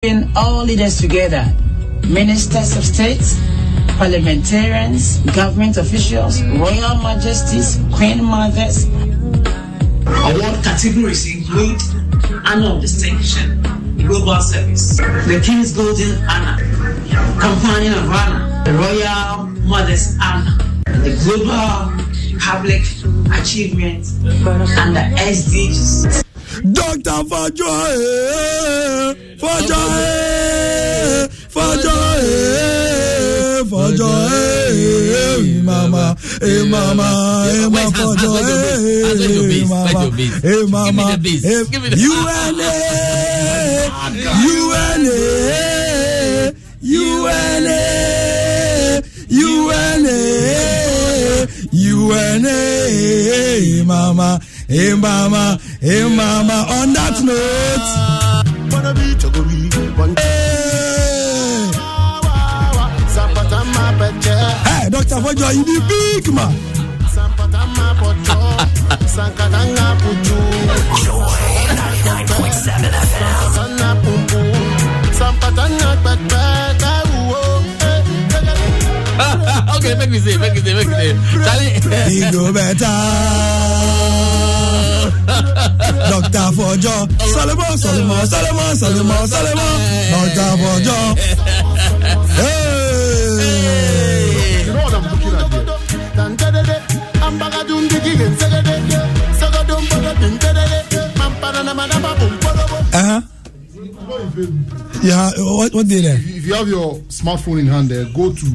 bring all leaders together ministers of state, parliamentarians, government officials, royal majesties, queen mothers. Award categories include Honor Distinction, Global Service, the King's Golden Honor, Companion of Honor, the Royal Mother's Honor, the Global Public Achievement, and the SDGs. Dr. Fajoy, Fajoy, Fajoy, Fajoy, Mama, for joy I tell you, hey Mama, hey Mama, Fajoy, hey Mama, hey Mama, UNA, UNA, UNA, UNA, UNA, Mama. Hey mama, hey mama. On that note, hey, hey Doctor Fojo, you be big man. okay, make me say, make me say, make me say. Charlie. He go better. Dr. Fojo. Solomon, Solomon, Solomon, Solomon, Solomon. Dr. Fojo. Hey. You know what I'm looking at here? Uh huh. Yeah, what, what did that? If you have your smartphone in hand there, go to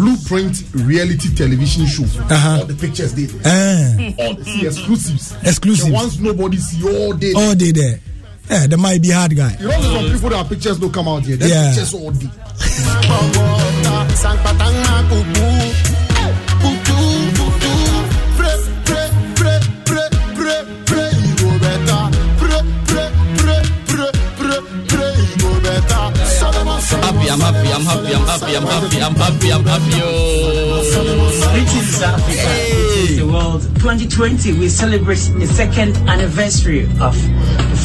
Blueprint Reality Television Show. Uh-huh. All the pictures there. Uh, All the see exclusives. Exclusives. The ones nobody see all day. all day there. Yeah, there might be hard guy. You know, there's some people that pictures don't come out here. There's Yeah. pictures all day. Happy, I'm happy, I'm happy, I'm happy, I'm happy, I'm happy, I'm happy. Greetings, Africa. Greetings, the world. 2020, we celebrate the second anniversary of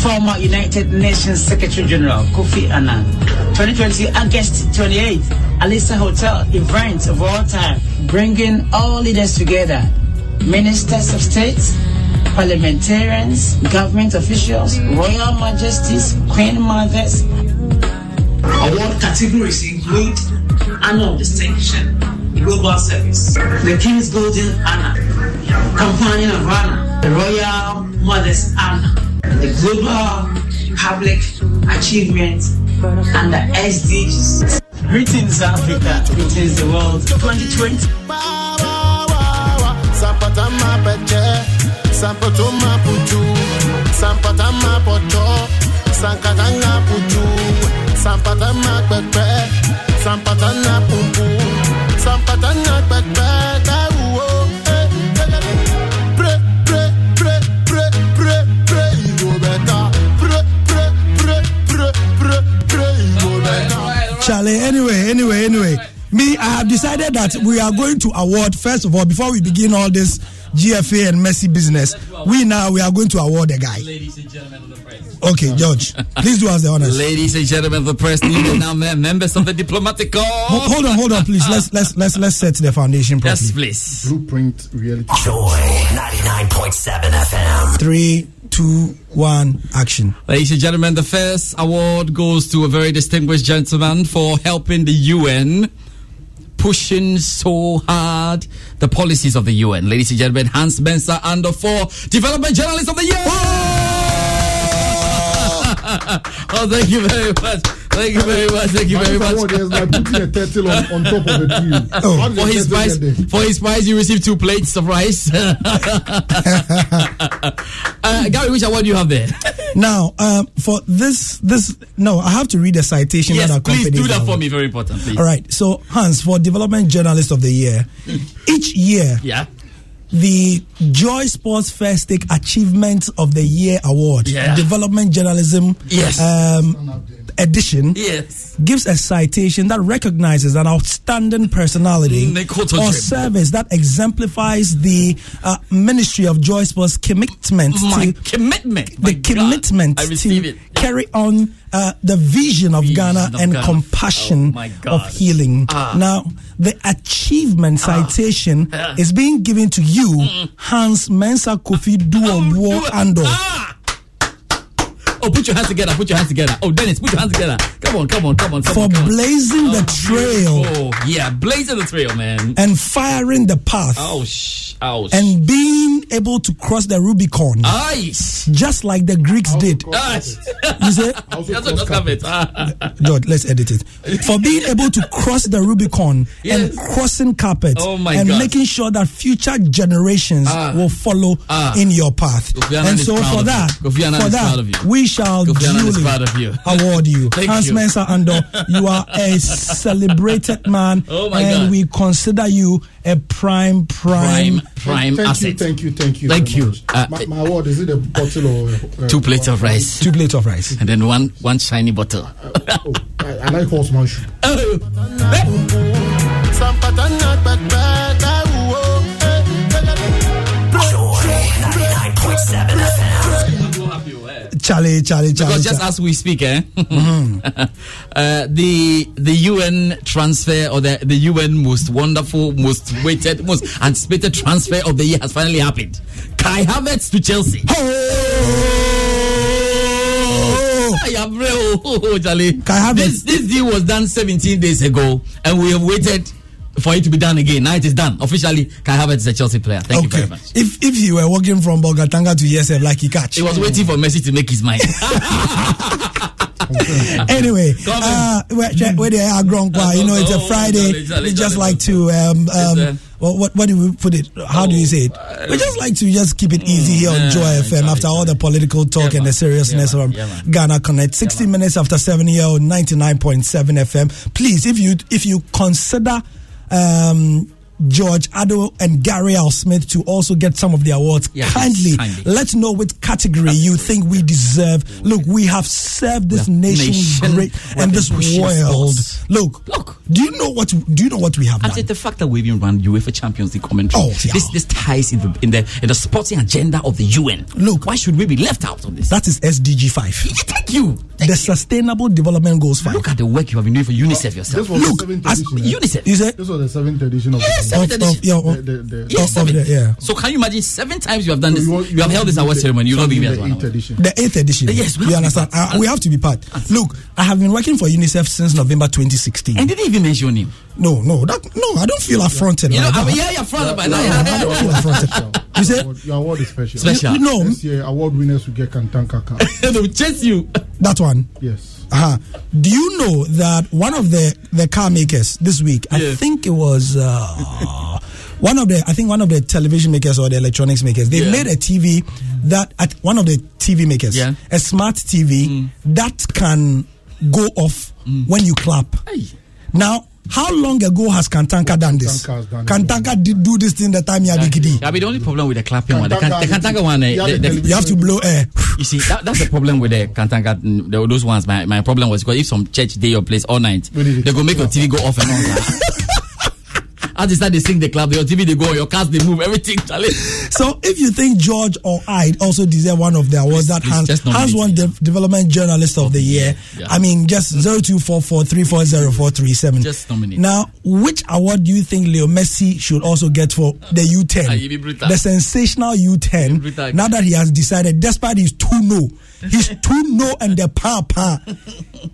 former United Nations Secretary General Kofi Annan. 2020, August 28th, Alisa Hotel event of all time, bringing all leaders together, ministers of state, parliamentarians, government officials, royal majesties, queen mothers, Award categories include Honor Distinction, Global Service, the King's Golden Honor, Companion of Honor, the Royal Mother's Honor, the Global Public Achievement, and the SDGs. Greetings, Africa. Greetings, the world. 2020. Charlie, anyway, anyway, anyway. Me, I have decided that we are going to award, first of all, before we begin all this GFA and Messi business, we now we are going to award a guy. Ladies and gentlemen of the press. Okay, George, please do us the honors. Ladies and gentlemen of the press, needed now members of the diplomatic corps. Hold on, hold on, please. Let's let's let's let's set the foundation properly. Yes, please. Blueprint Reality. Joy 99.7 FM. Three, two, one, action. Ladies and gentlemen, the first award goes to a very distinguished gentleman for helping the UN pushing so hard the policies of the UN. Ladies and gentlemen, Hans Mensah and four development journalists of the year. Oh, thank you very much. Thank you very much. Thank you very much. award like putting a turtle on, on top of a tree. Oh. For his turtle prize, get there? for his prize, you receive two plates of rice. uh, Gary, which award do you have there? Now, um, for this this no, I have to read the citation yes, that please do that for me. Very important, please. All right. So, Hans, for Development Journalist of the Year, each year Yeah. The Joy Sports First Take Achievement of the Year Award, Yeah. Development Journalism, Yes. um, edition Yes. gives a citation that recognizes an outstanding personality Mm, they quote on or service that exemplifies the uh, Ministry of Joy Sports commitment My to commitment. My the God. commitment I receive to it. carry on uh, the vision of Vision Ghana of and Ghana. compassion Oh, of healing. Ah. Now, the achievement citation Ah. is being given to you, Hans Mensah Kofi Duobuo Ando. Oh, put your hands together. Put your hands together. Oh, Dennis, put your hands together. Come on, come on, come on. Come For on, come on. blazing the trail Oh, yeah, blazing the trail, man. and firing the path Ouch, ouch. and being able to cross the Rubicon, Ice. just like the Greeks did. Ice. You say, Also That's what cross got it. George, let's edit it. For being able to cross the Rubicon Yes. and crossing carpet Oh my and God. making sure that future generations Ah. will follow Ah. in your path. Kofi and so for that, you. For is proud of that, we shall Kofi Annan is duly proud of you. award you. Thank Hans you. Mensah Ando, you are a celebrated man Oh my and God. we consider you a prime, prime, Prime, prime thank asset. you, thank you, thank you. Thank you. Uh, my, my award is it a bottle or uh, Two plates of rice. two plates of rice. And then one one shiny bottle. Oh, I, I like horsemanship. Oh. Charlie, Charlie, Charlie. Because just Charlie. as we speak, eh, Mm-hmm. uh, the the UN transfer or the the UN most wonderful, most waited, most anticipated transfer of the year has finally happened. Kai Havertz to Chelsea. Oh! Ay, abre, Charlie. Kai Havertz- This, this deal was done 17 days ago, and we have waited for it to be done again. Now it is done officially. Kai Havertz is a Chelsea player. Thank you very much. If if you were walking from Bolgatanga to ESF like he catch. He was waiting for Messi to make his mind. anyway, uh, where, where they are grown, you know, it's a Oh, Friday. Charlie, Charlie, we just like to um um. uh, What, what what do we put it? How do you say it? We just like to just keep it easy here on yeah, Joy FM after all the political talk Yeah, and the seriousness from Ghana Connect. 60 minutes after seven here on 99.7 FM. Please, if you if you consider um George Addo and Gary Al Smith to also get some of the awards. Yeah, kindly, kindly. let's know which category you think we deserve. Look, we have served this Yeah. nation, Nation great and this world. Look, Look. Do you know what? Do you know what we have And done? the fact that we've even run UEFA Champions League commentary, Oh, yeah. this this ties in the in the in the sporting agenda of the UN. Look. why should we be left out of this? That is SDG five, Yeah, Thank you. Thank the you. Sustainable Development Goals five. Look at the work you have been doing for UNICEF yourself. This was Look, the seventh as edition. UNICEF. You say This was the seventh edition of Yes, the of, seventh of, edition. yeah, the, of, the, the, Yes, of the- yeah. So can you imagine seven times you have done this? you You, want- have held this award ceremony. You not be the eighth edition. the eighth edition. Yes, we you have to be understand. part. Uh, we have to be part. Look, I have been working for UNICEF since November 2016. And didn't even mention him. no, no, that no, I don't feel affronted. You know, I mean, yeah, you're front by now. I don't feel affronted. You say Award- Your award is special. Special. You know, This year, award winners will get Kantanka car. They will chase you. that one. yes. Uh-huh. Do you know that one of the the car makers this week? I think it was uh, one of the I think one of the television makers or the electronics makers. They Yeah. made a TV that at one of the TV makers, Yeah. a smart TV that can go off when you clap. Hey. Now, how long ago has Kantanka done this? Kantanka it. Kantanka did do this thing the time he had Ikidi. I mean, the only problem with the clapping one, the, Kantanka- can, the Kantanka one, eh, the- the the- You have to blow air. You see, that, that's the problem with the Kantanka, the, those ones. My, my problem was because if some church day your place all night, We need it. they go make your TV go off and on. As they start, they sing the club, your TV they go, your cars they move, everything. Charlie. So, if you think George or I also deserve one of the awards that please, Hans, won the Development Journalist of the Year, Yeah. I mean, just zero two four four three four zero four three seven. Just nominate. Now, which award do you think Leo Messi should also get for the Ah, you be U10? The sensational U10. Now that he has decided, despite his two no, his two no and the pa pa,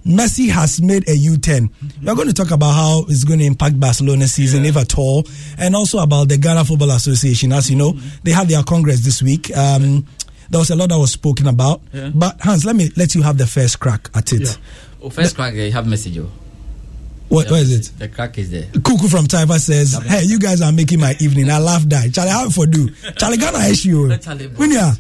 Messi has made a U10. We're going to talk about how it's going to impact Barcelona's season, if at all, and also about the Ghana Football Association. As you know, they had their congress this week. Um, there was a lot that was spoken about, but Hans, let me let you have the first crack at it. Yeah. Oh, first crack, eh, you have message. Oh. What, where is it? The crack is there. Kuku from Taifa says, "Hey, you guys are making my evening. I laugh that. Charlie, how for do? Charlie, Ghana issue. Charlie. When you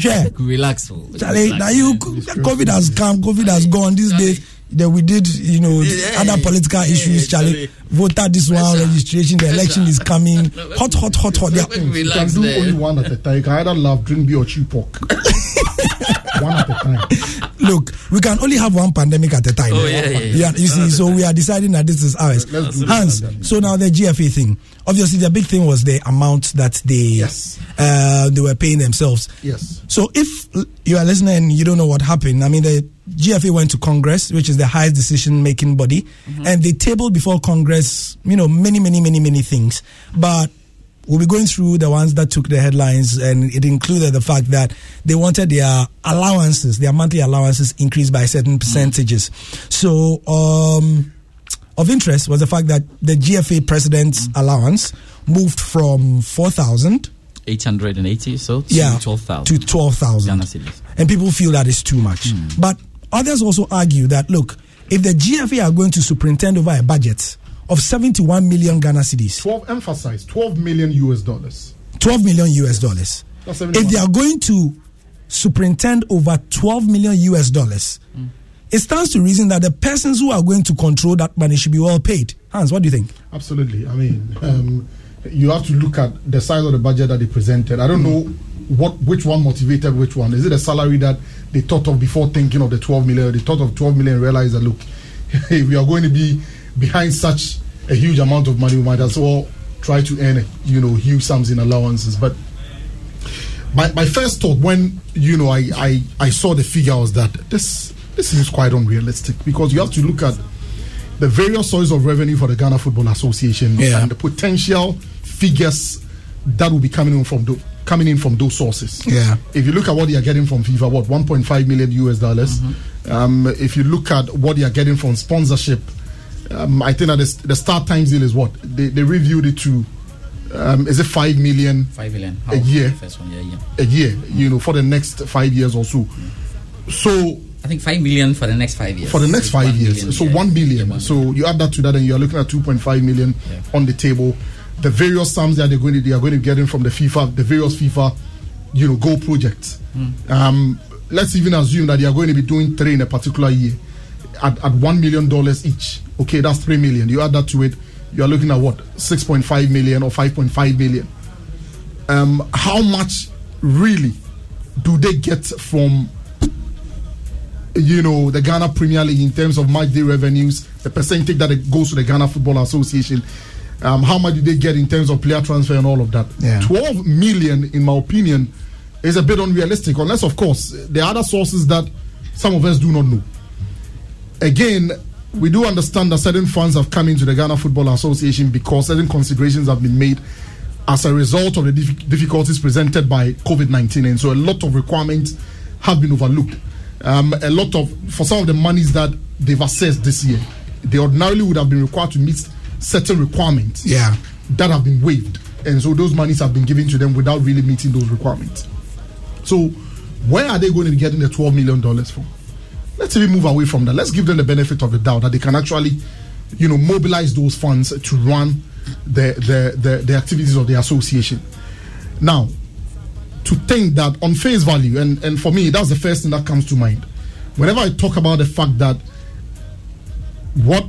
share, Relax. Oh. Charlie, Relax. now you COVID has come, COVID has gone. These days, that we did, you know, Yeah, other political yeah, issues. Charlie, Charlie. voter this one Pressure. registration. The election is coming. Hot, hot, hot, hot. Yeah. You can Relax do only one at a time. You can either laugh, drink beer, or chew pork. one at a time. Look, we can only have one pandemic at a time. Oh, yeah, yeah, yeah. you see, so we are deciding that this is ours. Hans, so now the GFA thing. Obviously, the big thing was the amount that they Yes. uh, they were paying themselves. Yes. So if you are listening and you don't know what happened, I mean, the GFA went to Congress, which is the highest decision making body, and they tabled before Congress, you know, many, many, many, many things. But we'll be going through the ones that took the headlines, and it included the fact that they wanted their allowances, their monthly allowances, increased by certain percentages. So, um, of interest was the fact that the GFA president's allowance moved from 4,000 880 so to yeah, 12,000 to 12,000. And people feel that is too much. But others also argue that, look, if the GFA are going to superintend over a budget of 71 million Ghana cedis, 12, emphasize 12 million US dollars. 12 million US dollars, if they are going to superintend over 12 million US dollars, it stands to reason that the persons who are going to control that money should be well paid. Hans, what do you think? Absolutely. I mean, um, you have to look at the size of the budget that they presented. I don't know what which one motivated which one. Is it a salary that they thought of before thinking of the 12 million? They thought of 12 million and realized that look, we are going to be behind such a huge amount of money, we might as well try to earn, you know, huge sums in allowances. But my, my first thought when you know I, I, I saw the figure was that this this seems quite unrealistic because you have to look at the various sources of revenue for the Ghana Football Association Yeah. and the potential figures that will be coming in from those coming in from those sources. Yeah. If you look at what they are getting from FIFA, what 1.5 million US dollars. Um, if you look at what they are getting from sponsorship, um, I think that the, the StarTimes deal is what they, they reviewed it to. Um, is it five million 5 million How A year. first one yeah yeah a year? You know, for the next five years or so. So I think 5 million for the next 5 years for the next It's five years. million, so yeah. one billion. Yeah, one so you add that to that, and you are looking at two point five million Yeah. on the table. The various sums that they're going to they are going to get in from the FIFA, the various FIFA, you know, goal projects. Hmm. Um, let's even assume that they are going to be doing three in a particular year at, at one million dollars each. Okay, that's three million. You add that to it, you are looking at what six point five million or five point five million. Um, how much really do they get from you know the Ghana Premier League in terms of match day revenues, the percentage that it goes to the Ghana Football Association. Um, how much do they get in terms of player transfer and all of that? Yeah. 12 million, in my opinion, is a bit unrealistic, unless, of course, there are other sources that some of us do not know. Again, we do understand that certain funds have come into the Ghana Football Association because certain considerations have been made as a result of the dif- difficulties presented by COVID 19. And so a lot of requirements have been overlooked. Um, a lot of, for some of the monies that they've assessed this year, they ordinarily would have been required to meet certain requirements Yeah. that have been waived. And so those monies have been given to them without really meeting those requirements. So, where are they going to be getting the $12 million from? Let's even move away from that. Let's give them the benefit of the doubt that they can actually, you know, mobilize those funds to run the, the, the, the activities of the association. Now, to think that on face value, and, and for me, that's the first thing that comes to mind. Whenever I talk about the fact that what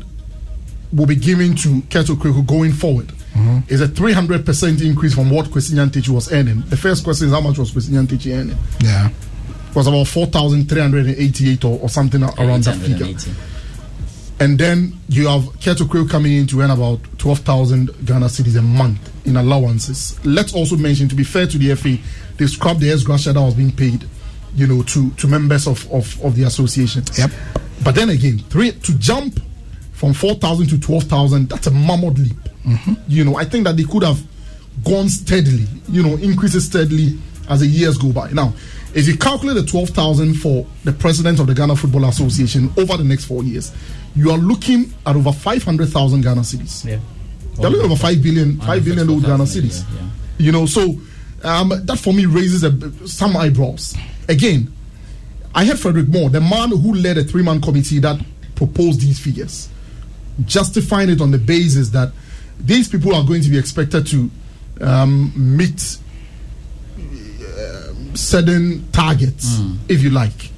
will be given to Kurt Okraku going forward mm-hmm. is a 300% increase from what Kwesi Nyantakyi was earning. The first question is how much was Kwesi Nyantakyi earning? Yeah. It was about 4,388 or, or something around that figure. And then you have Kurt Okraku coming in to earn about 12,000 Ghana cedis a month in allowances. Let's also mention, to be fair to the FA, they scrapped the ex gratia that was being paid, you know, to, to members of, of, of the association. Yep. But then again, three to jump from 4,000 to 12,000, that's a mammoth leap. Mm-hmm. You know, I think that they could have gone steadily, you know, increases steadily as the years go by. Now, if you calculate the 12,000 for the president of the Ghana Football Association over the next four years, you are looking at over 500,000 Ghana cedis. yeah They're looking over 5 billion, 5 billion old Ghana 154,000 cedis. yeah, yeah. You know, so um, that for me raises a, some eyebrows. Again, I heard Frederick Moore, the man who led a three man committee that proposed these figures, justifying it on the basis that these people are going to be expected to um, meet certain targets, if you like.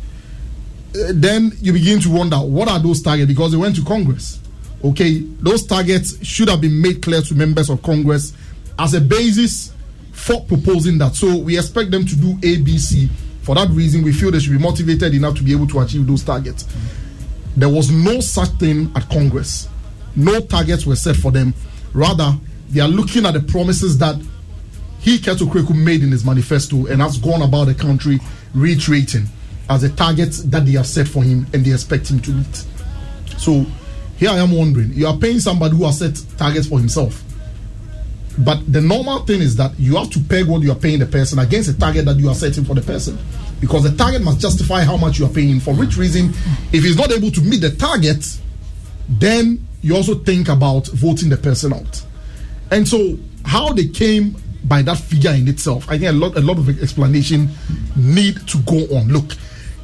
Uh, then you begin to wonder what are those targets because they went to Congress. Okay, those targets should have been made clear to members of Congress as a basis for proposing that. So we expect them to do A, B, C, For that reason, we feel they should be motivated enough to be able to achieve those targets. There was no such thing at Congress. No targets were set for them. Rather, they are looking at the promises that he, Kurt Okraku, made in his manifesto and has gone about the country reiterating as the targets that they have set for him and they expect him to meet. So here I am wondering, you are paying somebody who has set targets for himself. But the normal thing is that you have to peg what you are paying the person against the target that you are setting for the person. Because the target must justify how much you are paying. For which reason, if he's not able to meet the target, then you also think about voting the person out. And so, how they came by that figure in itself, I think a lot, a lot of explanation need to go on. Look,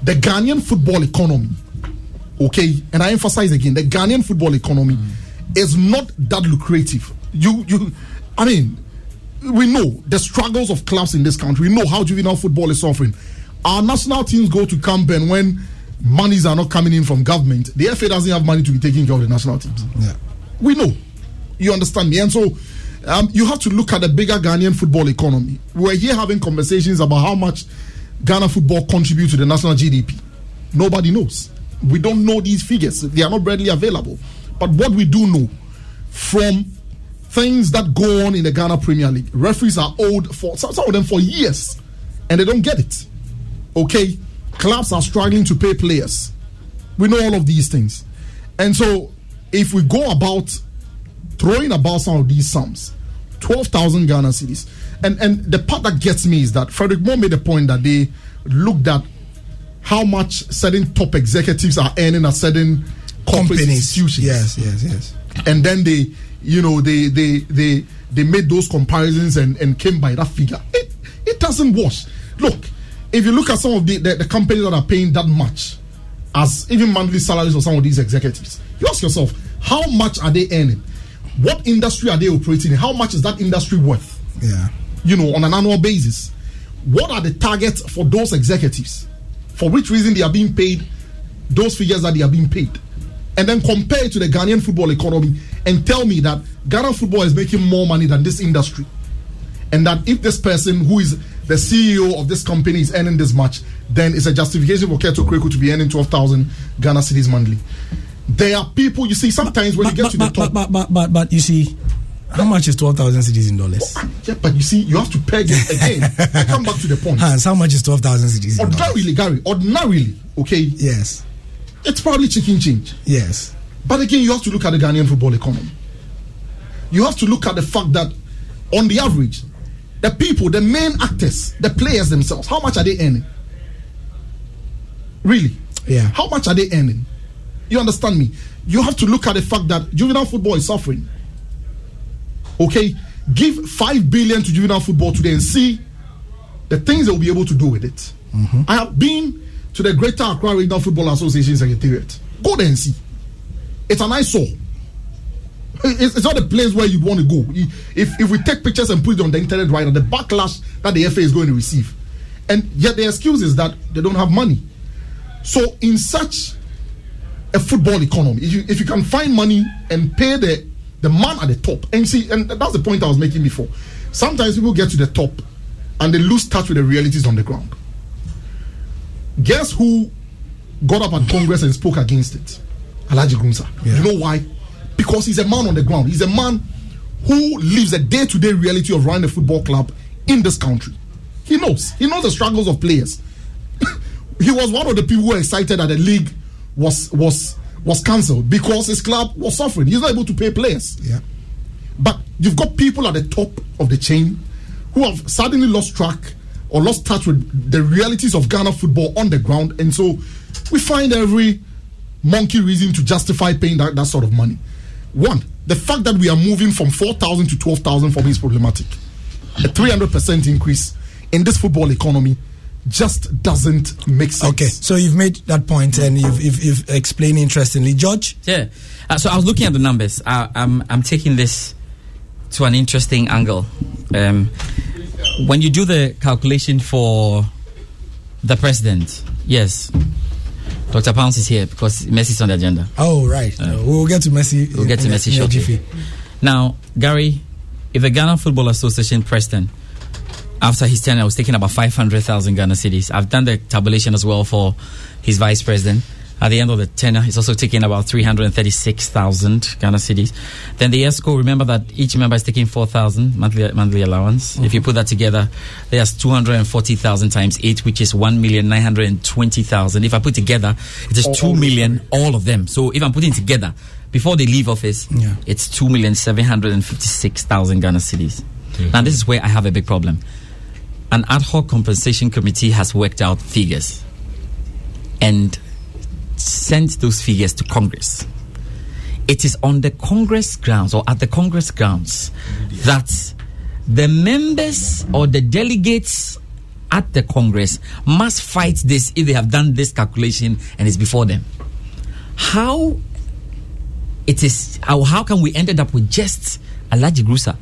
the Ghanaian football economy, okay, and I emphasize again, the Ghanaian football economy mm. is not that lucrative. You, you, I mean, we know the struggles of clubs in this country. We know how juvenile football is suffering. Our national teams go to camp, and when monies are not coming in from government, the FA doesn't have money to be taking care of the national teams. Yeah. We know. You understand me? And so um, you have to look at the bigger Ghanaian football economy. We're here having conversations about how much Ghana football contributes to the national GDP. Nobody knows. We don't know these figures. They are not readily available. But what we do know from things that go on in the Ghana Premier League, referees are old for some, some of them for years and they don't get it. Okay? Clubs are struggling to pay players. We know all of these things. And so if we go about throwing about some of these sums, 12,000 Ghana cedis. And and the part that gets me is that Frederick Moore made the point that they looked at how much certain top executives are earning at certain Companies. institutions Yes, yes, yes. and then they you know they they they they made those comparisons and and came by that figure it it doesn't wash look if you look at some of the, the the companies that are paying that much as even monthly salaries of some of these executives you ask yourself how much are they earning what industry are they operating in how much is that industry worth Yeah. you know, on an annual basis. What are the targets for those executives? For which reason they are being paid those figures that they are being paid? And then compare it to the Ghanaian football economy and tell me that Ghana football is making more money than this industry. And that if this person who is the CEO of this company is earning this much, then it's a justification for Kurt Okraku to be earning 12,000 Ghana cedis monthly. There are people, you see, sometimes when But, you get but, to the but, top. but, but, but, but, you see, how much is 12,000 cedis in dollars? Ah, yeah, but you see, you have to peg it again. I come back to the point. Hans, how much is 12,000 cedis in dollars? ordinarily, Gary, ordinarily, okay, Yes, it's probably chicken change. yes. But again, you have to look at the Ghanaian football economy. You have to look at the fact that, on the average, the people, the main actors, the players themselves, how much are they earning? Really? Yeah. How much are they earning? You understand me? You have to look at the fact that juvenile football is suffering. Okay? Give 5 billion to juvenile football today and see the things they'll be able to do with it. Mm-hmm. I have been to the Greater Accra Regional Football Association Secretariat. Go there and see. It's an eyesore. It's, it's not a place where you want to go. If, if we take pictures and put it on the internet right now, the backlash that the FA is going to receive. And yet the excuse is that they don't have money. So in such a football economy, if you, if you can find money and pay the, the man at the top, and see, and that's the point I was making before. Sometimes people get to the top and they lose touch with the realities on the ground. Guess who got up at Congress and spoke against it? Alhaji Grusah. Yeah. You know why? Because he's a man on the ground. He's a man who lives a day to day reality of running a football club in this country. He knows. He knows the struggles of players. he was one of the people who were excited at the league was was was cancelled because his club was suffering. He's not able to pay players. Yeah. But you've got people at the top of the chain who have suddenly lost track or lost touch with the realities of Ghana football on the ground. And so we find every monkey reason to justify paying that, that sort of money. One, the fact that we are moving from 4,000 to 12,000 for me is problematic. A 300% increase in this football economy just doesn't make sense. Okay, so you've made that point and you've, you've, you've explained interestingly. George? Yeah. Uh, so I was looking at the numbers. I, I'm I'm taking this to an interesting angle. Um, when you do the calculation for the president, yes, Dr. Pounce is here because Messi is on the agenda. Oh, right. we'll get to Messi. We'll get to Messi shortly. Now, Gary, if the Ghana Football Association president after his tenure was taking about 500,000 Ghana cedis. I've done the tabulation as well for his vice president. At the end of the tenure, he's also taking about 336,000 Ghana cedis. Then the ExCo, remember that each member is taking 4,000 monthly, monthly allowance. If you put that together, there's 240,000 times 8, which is 1,920,000. If I put together, it is 2 million, all of them. So if I'm putting together, before they leave office, Yeah. it's 2,756,000 Ghana cities. Now, this is where I have a big problem. An ad hoc compensation committee has worked out figures and sent those figures to Congress. It is on the Congress grounds or at the Congress grounds that the members or the delegates at the Congress must fight this if they have done this calculation and it's before them. How it is how, how can we ended up with just Alhaji Grusah?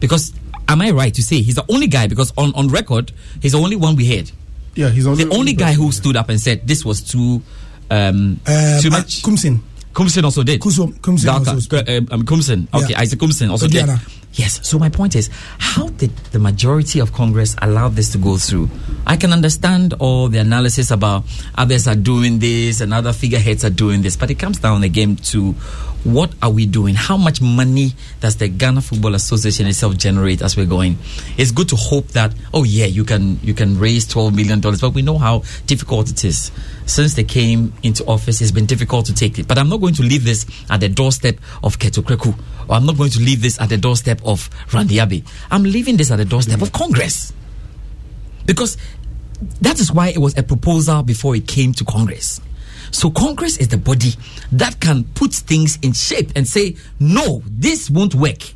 Because am I right to say he's the only guy because on, on record he's the only one we heard. Yeah, he's The only guy who stood up and said this was too um Uh, too much. Kumsin. Kumsin also did. Kusum- Kumsin also uh, um, Kumsin. Okay, Yeah. Isaac Kumsin also did. Yes. So my point is, how did the majority of Congress allow this to go through? I can understand all the analysis about others are doing this and other figureheads are doing this, but it comes down again to what are we doing? How much money does the Ghana Football Association itself generate as we're going? It's good to hope that oh yeah, you can you can raise twelve million dollars, but we know how difficult it is. Since they came into office, it's been difficult to take it. But I'm not going to leave this at the doorstep of Kurt Okraku, or I'm not going to leave this at the doorstep of Randy Abbey. I'm leaving this at the doorstep of Congress. Because that is why it was a proposal before it came to Congress. So Congress is the body that can put things in shape and say, no, this won't work.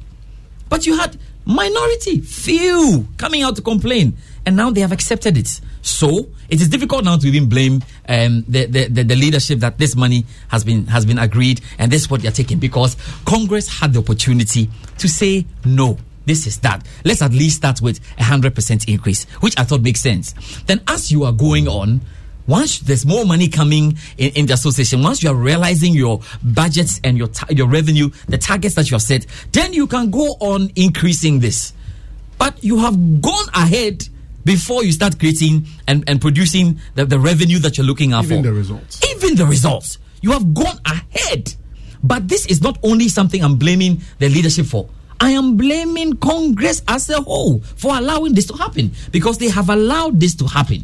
But you had minority, few coming out to complain, and now they have accepted it. So it is difficult now to even blame um, the, the, the the leadership that this money has been has been agreed and this is what they're taking because Congress had the opportunity to say no. This is that. Let's at least start with a hundred percent increase, which I thought makes sense. Then, as you are going on, once there's more money coming in, in the association, once you are realizing your budgets and your ta- your revenue, the targets that you have set, then you can go on increasing this. But you have gone ahead before you start creating and, and producing the, the revenue that you're looking out Even for. the results. Even the results. You have gone ahead. But this is not only something I'm blaming the leadership for. I am blaming Congress as a whole for allowing this to happen because they have allowed this to happen.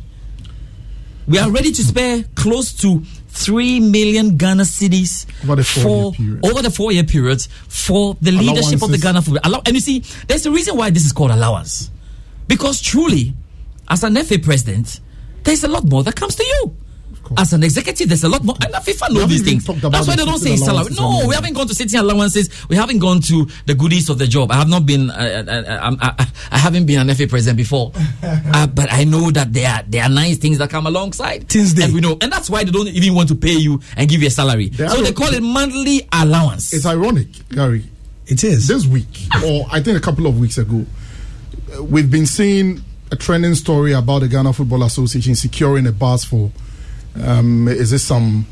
We are ready to spare close to 3 million Ghana cedis Over for period. over the four year period for the leadership of the Ghana football. Allow, and you see, there's a reason why this is called allowance. Because truly, as an FA president, there's a lot more that comes to you. As an executive, there's a lot more. And FIFA knows haven't these things. That's why they don't say salary. allowances No, we haven't gone to sitting allowances. We haven't gone to the goodies of the job. I have not been. Uh, uh, uh, I'm- I, I, I haven't been an FA president before, uh, but I know that there are there are nice things that come alongside. Things they- and we know, and that's why they don't even want to pay you and give you a salary. They so they call it monthly allowance. It's ironic, Gary. It is. This week, or I think a couple of weeks ago, uh, we've been seeing a trending story about the Ghana Football Association securing a bus for. Um, is this some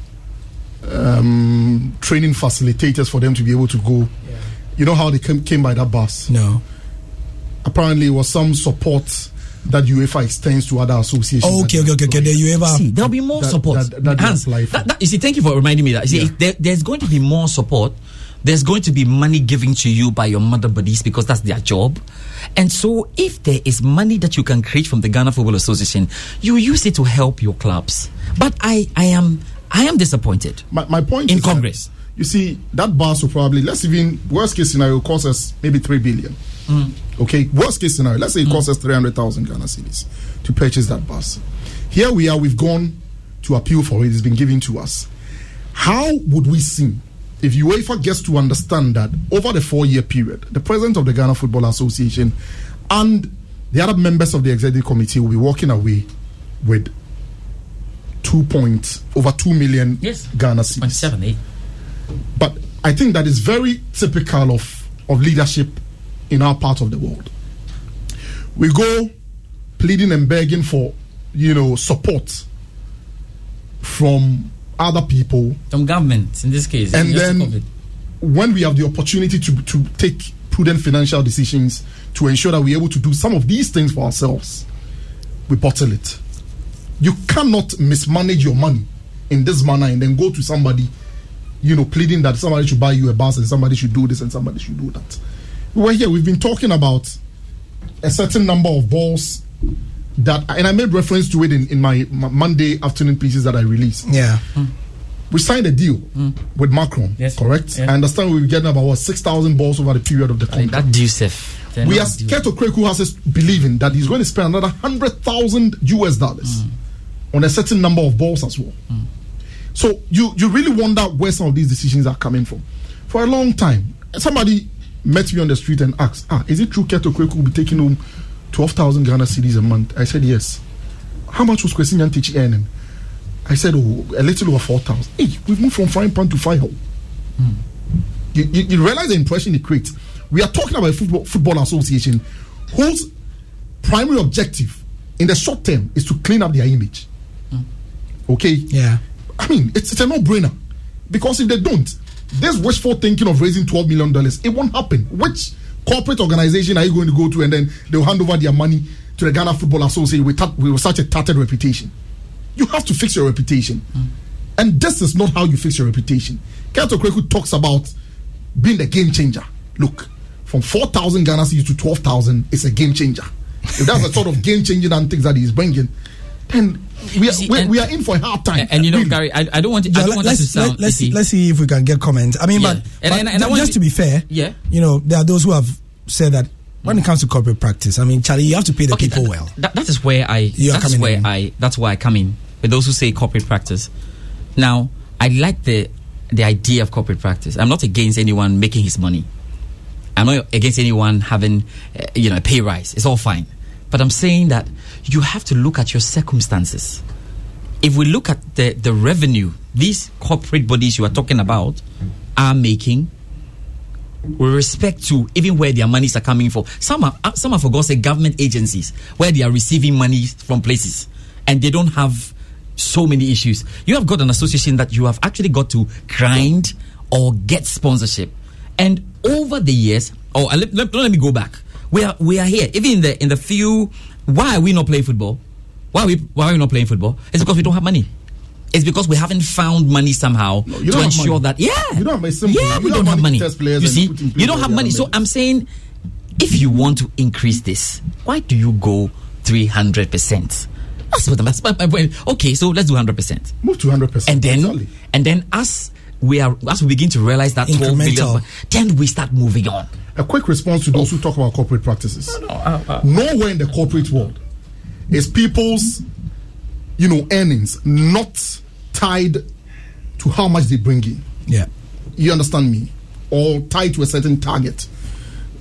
um, training facilitators for them to be able to go? You know how they came, came by that bus? no. Apparently, it was some support that UEFA extends to other associations. Oh, okay, okay, okay, okay. Then you ever. See, there'll be more That- support. that- that they Hans, that- that- you see, thank you for reminding me that. You see, Yeah. there, there's going to be more support. There's going to be money given to you by your mother buddies because that's their job. And so, if there is money that you can create from the Ghana Football Association, you use it to help your clubs. But I, I am, I am disappointed. My, my point In is that, Congress. you see, that bus will probably, let's even, worst case scenario, cost us maybe 3 billion. Mm. Okay, worst case scenario, let's say it costs us 300,000 Ghana cedis to purchase that bus. Here we are, we've gone to appeal for it, it's been given to us. How would we see if UEFA gets to understand that over the four year period, the president of the Ghana Football Association and the other members of the executive committee will be walking away with two point over two million Yes. Ghana cedis. 27? But I think that is very typical of, of leadership in our part of the world. We go pleading and begging for, you know, support from other people, From government, in this case. and then COVID. when we have the opportunity to to take prudent financial decisions to ensure that we're able to do some of these things for ourselves, we bottle it. You cannot mismanage your money in this manner and then go to somebody, you know, pleading that somebody should buy you a bus and somebody should do this and somebody should do that. We're here, we've been talking about a certain number of balls that, and I made reference to it in, in my, my Monday afternoon pieces that I released. Yeah. Hmm. We signed a deal with Macron, Yes. correct? Yeah. I understand we were getting about what, 6,000 balls over the period of the Like contract. that Joseph. we are Kurt Okraku has us believing that he's going to spend another 100,000 US dollars on a certain number of balls as well. So you, you really wonder where some of these decisions are coming from. For a long time, somebody met me on the street and asked, ah, is it true Kurt Okraku will be taking home 12,000 Ghana cedis a month? I said, yes. How much was Kwesi Nyantakyi earning? I said, oh, a little over 4,000. Hey, we've moved from frying pan to fire hole. You, you, you realize the impression it creates. We are talking about a football, football association whose primary objective in the short term is to clean up their image. Okay? Yeah. I mean, it's, it's a no brainer. Because if they don't, this wishful thinking of raising $12 million, it won't happen. Which corporate organization are you going to go to and then they'll hand over their money to the Ghana Football Association with, with such a tattered reputation? You have to fix your reputation. Hmm. And this is not how you fix your reputation. Kurt Okraku talks about being the game changer. Look, from 4,000 Ghana cedis to 12,000, it's a game changer. If that's the sort of game changing and things that he's bringing, then we are, see, we, and- we are in for a hard time. And, and you know, Really. Gary, I, I don't want it, I don't want let's, us to sound. let, let's, iffy. let's see if we can get comments. I mean, Yeah. but, And- but and- and I want just to- to be fair, Yeah. you know, there are those who have said that when it comes to corporate practice, I mean, Charlie, you have to pay the Okay, people that, well. that- that is where I. You are that's coming where in. I. That's where I come in. With those who say corporate practice. Now, I like the the idea of corporate practice. I'm not against anyone making his money. I'm not against anyone having, uh, you know, a pay rise. It's all fine. But I'm saying that you have to look at your circumstances. If we look at the, the revenue these corporate bodies you are talking about are making, with respect to even where their monies are coming from. Some are uh, some are for God's sake government agencies where they are receiving money from places and they don't have so many issues. You have got an association that you have actually got to grind or get sponsorship. And over the years, oh, let, let, let me go back. We are we are here. Even in the in the few, why are we not playing football? Why are we why are we not playing football? It's because we don't have money. It's because we haven't found money somehow you to ensure money. that yeah, You don't have- simple. yeah, You we don't have money money. to test players You see, put in place you don't have money. So. I'm saying, if you want to increase this, why do you go 300 percent? That's what that's my my point. Okay, so let's do 100 percent, Move to 100%. and then Exactly. and then as we are as we begin to realize that 12 million, Incremental. then we start moving on. a quick response to those who oh. talk about corporate practices. no uh, uh. Nowhere in the corporate world is people's, you know, earnings not tied to how much they bring in. Yeah. You understand me? Or tied to a certain target.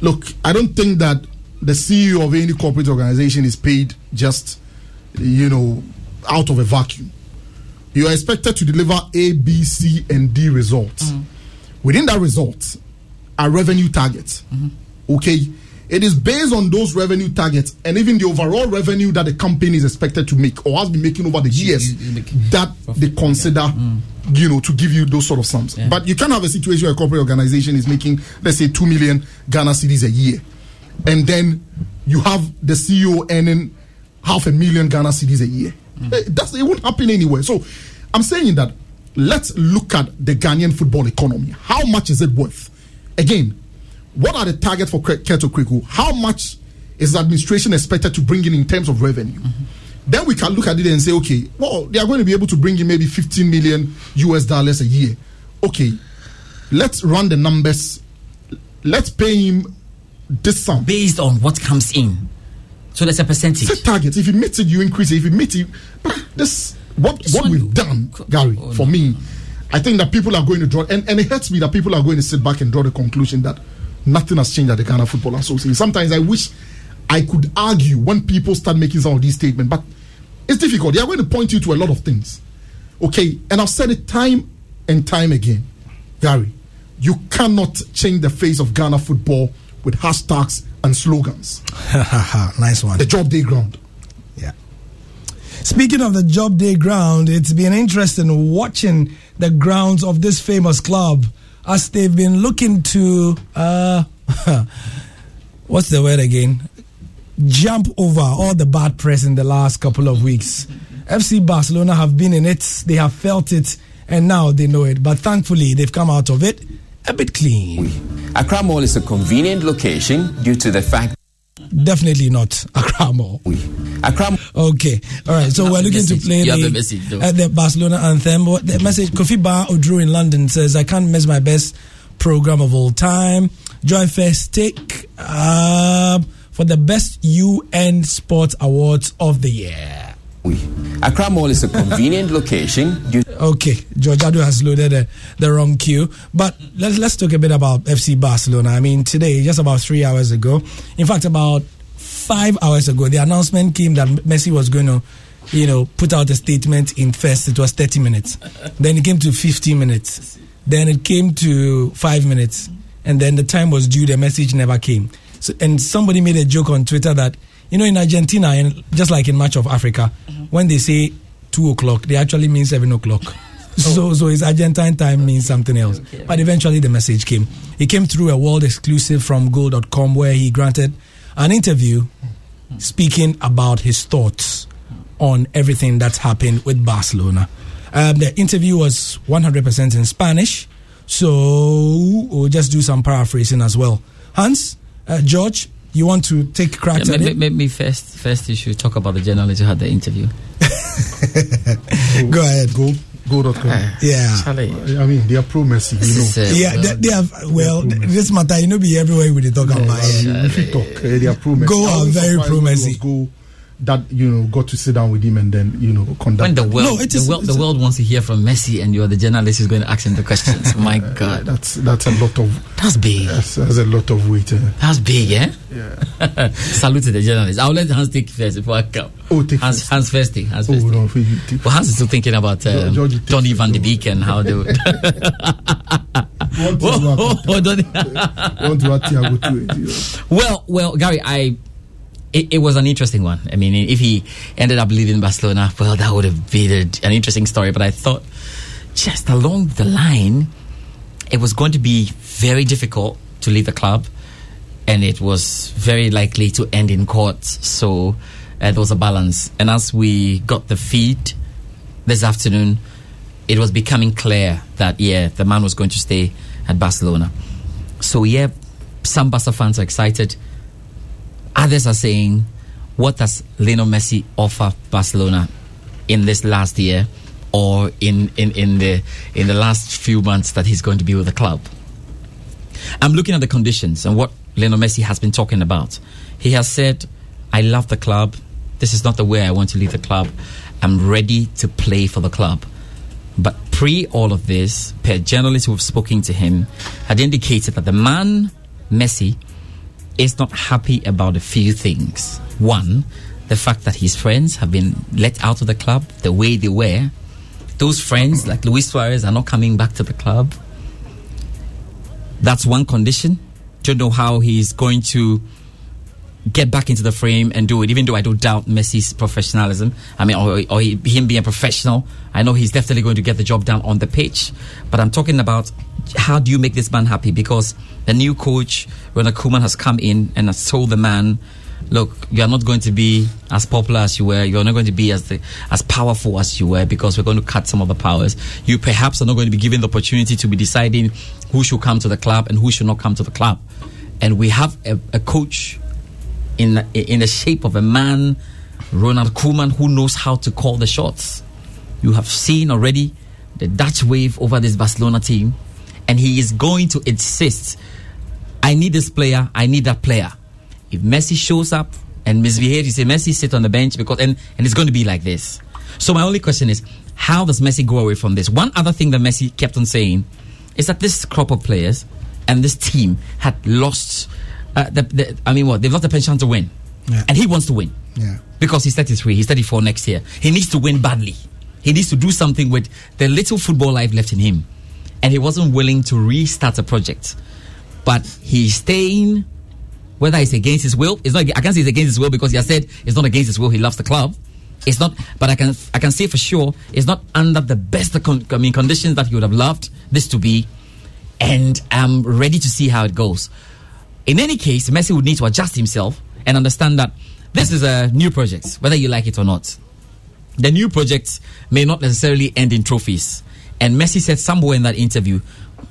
Look, I don't think that the CEO of any corporate organization is paid just, you know, out of a vacuum. You are expected to deliver A, B, C, and D results. Within that result are revenue targets. Okay. It is based on those revenue targets and even the overall revenue that the company is expected to make or has been making over the years that they consider, you know, to give you those sort of sums. But you can't have a situation where a corporate organization is making, let's say, 2 million Ghana cedis a year. And then you have the CEO earning half a million Ghana cedis a year. Eh, That's, it won't happen anywhere. So I'm saying that let's look at the Ghanaian football economy. How much is it worth? Again, what are the targets for Kurt Okraku? How much is the administration expected to bring in in terms of revenue? Then we can look at it and say, okay, well, they are going to be able to bring in maybe 15 million US dollars a year. Okay, let's run the numbers. Let's pay him this sum. Based on what comes in, so there's a percentage. Set targets. If you meet it, you increase it. If you meet it, but this what This what we've done, Gary. Oh, for no, me, I think that people are going to draw, and, and it hurts me that people are going to sit back and draw the conclusion that nothing has changed at the Ghana Football Association. Sometimes I wish I could argue when people start making some of these statements, but it's difficult. They are going to point you to a lot of things. Okay, and I've said it time and time again, Gary. You cannot change the face of Ghana football with hashtags and slogans. nice one. The job day ground. Yeah. Speaking of the job day ground, it's been interesting watching the grounds of this famous club as they've been looking to uh, what's the word again? Jump over all the bad press in the last couple of weeks. FC Barcelona have been in it, they have felt it, and now they know it. But thankfully, they've come out of it a bit clean. Accra Mall is a convenient location due to the fact Definitely not Accra Mall. Accra Okay, all right. So we're looking to play the, message, uh, the Barcelona anthem. What the message? Kofi Bar Odru in London says, "I can't miss my best program of all time. Joy First Take um, for the best UN Sports Awards of the year." Accra Mall is a convenient location Okay, George Adu has loaded the, the wrong queue. But let's let's talk a bit about FC Barcelona. I mean, today, just about three hours ago, in fact, about five hours ago, the announcement came that Messi was going to, you know, put out a statement in first. It was 30 minutes. then it came to 15 minutes. Then it came to five minutes. And then the time was due, the message never came. So, and somebody made a joke on Twitter that, you know, in Argentina, and just like in much of Africa, when they say two o'clock, they actually mean seven o'clock. So, so his Argentine time means something else. But eventually the message came. It came through a world exclusive from goal.com where he granted an interview speaking about his thoughts on everything that's happened with Barcelona. Um, the interview was 100% in Spanish, so we'll just do some paraphrasing as well. Hans, uh, George, you want to take crack Yeah, at maybe, it? maybe first, first you should talk about the journalist who had the interview. Go ahead. Go, go.com. Yeah. Charlie, I mean, they are pro Messi, you know. uh, Yeah, well, they, they have. Well, this matter, you know, be everywhere we dey talk about. Uh, it. we should talk. Uh, they are pro Messi. Go I are very surprised pro when Messi. Go that you know got to sit down with him and then you know conduct. when the world, No, it the, world the world wants to hear from Messi, and you're the journalist who's going to ask him the questions. My God, that's that's a lot of that's big. that's, that's a lot of weight. Uh, That's big, eh? yeah. Salute to the journalist. I'll let Hans take first before I come. Oh, take Hans, first. Hans first thing. Hans Oh, first thing. no, you. Take, Well, Hans is still thinking about um, George, you take Donny van de George. Beek and how they would. want to want to add Thiago to it. Well, well, Gary, I it, it was an interesting one. I mean, if he ended up leaving Barcelona, well, that would have been an interesting story. But I thought, just along the line, it was going to be very difficult to leave the club, and it was very likely to end in court. So uh, there was a balance. And as we got the feed this afternoon, it was becoming clear that yeah, the man was going to stay at Barcelona. So yeah, some Barca fans are excited. Others are saying, what does Lionel Messi offer Barcelona in this last year or in, in, in the in the last few months that he's going to be with the club? I'm looking at the conditions and what Lionel Messi has been talking about. He has said, I love the club. This is not the way I want to leave the club. I'm ready to play for the club. But pre all of this, per journalists who have spoken to him had indicated that the man, Messi, is not happy about a few things. One, the fact that his friends have been let out of the club the way they were. Those friends, like Luis Suarez, are not coming back to the club. That's one condition. Don't know how he's going to get back into the frame and do it, even though I don't doubt Messi's professionalism. I mean, or, or him being a professional. I know he's definitely going to get the job done on the pitch. But I'm talking about how do you make this man happy? Because the new coach, Ronald Koeman, has come in and has told the man, look, you are not going to be as popular as you were. You're not going to be as the, as powerful as you were because we're going to cut some of the powers. You perhaps are not going to be given the opportunity to be deciding who should come to the club and who should not come to the club. And we have a, a coach in in the shape of a man, Ronald Koeman, who knows how to call the shots. You have seen already the Dutch wave over this Barcelona team, and he is going to insist. I need this player. I need that player. If Messi shows up and misbehaves, you say Messi sit on the bench because and and it's going to be like this. So my only question is, how does Messi go away from this? One other thing that Messi kept on saying is that this crop of players and this team had lost. Uh, the, the, I mean, what they've lost the pension to win, Yeah. and he wants to win Yeah. because he's 33, he's 34 next year. He needs to win badly. He needs to do something with the little football life left in him. And he wasn't willing to restart a project. But he's staying, whether it's against his will. It's not, I can't say it's against his will because he has said it's not against his will. He loves the club. It's not, but I can, I can say for sure it's not under the best con, I mean, conditions that he would have loved this to be. And I'm ready to see how it goes. In any case, Messi would need to adjust himself and understand that this is a new project, whether you like it or not. The new project may not necessarily end in trophies. And Messi said somewhere in that interview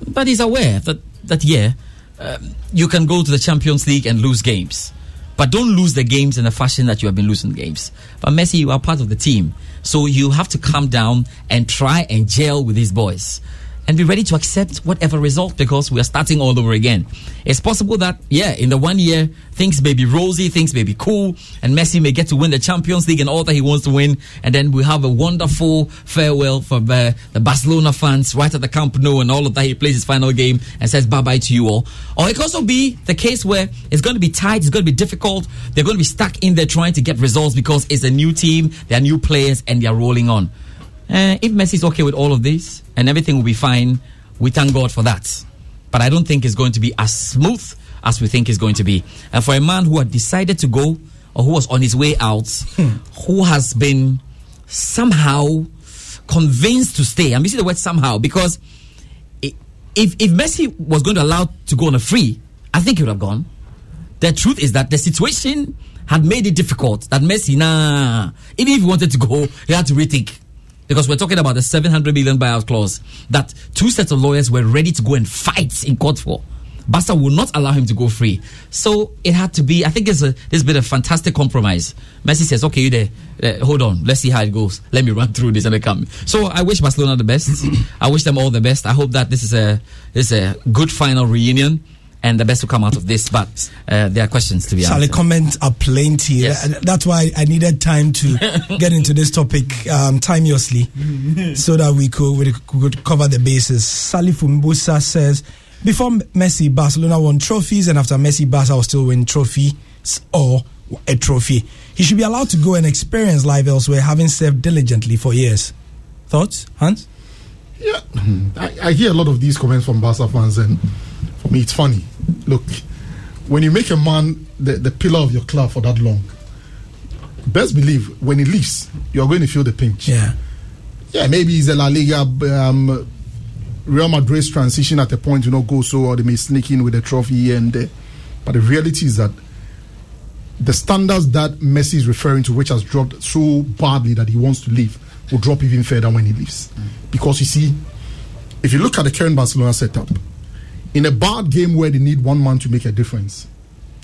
that he's aware that that yeah, um, you can go to the Champions League and lose games, but don't lose the games in the fashion that you have been losing games. But Messi, you are part of the team, so you have to calm down and try and gel with these boys. And be ready to accept whatever result because we are starting all over again. It's possible that, yeah, in the one year, things may be rosy, things may be cool, and Messi may get to win the Champions League and all that he wants to win. And then we have a wonderful farewell for uh, the Barcelona fans right at the Camp Nou and all of that. He plays his final game and says bye bye to you all. Or it could also be the case where it's going to be tight, it's going to be difficult. They're going to be stuck in there trying to get results because it's a new team, they're new players, and they are rolling on. Uh, if Messi is okay with all of this and everything will be fine, we thank God for that. But I don't think it's going to be as smooth as we think it's going to be. And for a man who had decided to go or who was on his way out, who has been somehow convinced to stay, I'm using the word somehow because if, if Messi was going to allow to go on a free, I think he would have gone. The truth is that the situation had made it difficult that Messi, nah, even if he wanted to go, he had to rethink. Because we're talking about the 700 million buyout clause that two sets of lawyers were ready to go and fight in court for. Basta will not allow him to go free. So it had to be, I think it's a, this been a fantastic compromise. Messi says, okay, you there, uh, hold on, let's see how it goes. Let me run through this and then come. So I wish Barcelona the best. I wish them all the best. I hope that this is a, this is a good final reunion and the best will come out of this. But uh, there are questions to be answered. Sally, answered. comments are plenty. Yes. That's why I needed time to get into this topic um, timeously so that we could, we could cover the bases. Sally Fumbusa says, before Messi, Barcelona won trophies, and after Messi, Barca will still win trophies or a trophy. He should be allowed to go and experience life elsewhere, having served diligently for years. Thoughts, Hans? Yeah, I, I hear a lot of these comments from Barca fans, and for me, it's funny. Look, when you make a man the, the pillar of your club for that long, best believe when he leaves, you're going to feel the pinch. Yeah. Yeah, maybe it's a La Liga, um, Real Madrid's transition at a point, you know, go so, or they may sneak in with a trophy here and there. But the reality is that the standards that Messi is referring to, which has dropped so badly that he wants to leave, will drop even further when he leaves. Because you see, if you look at the current Barcelona setup, in a bad game where they need one man to make a difference,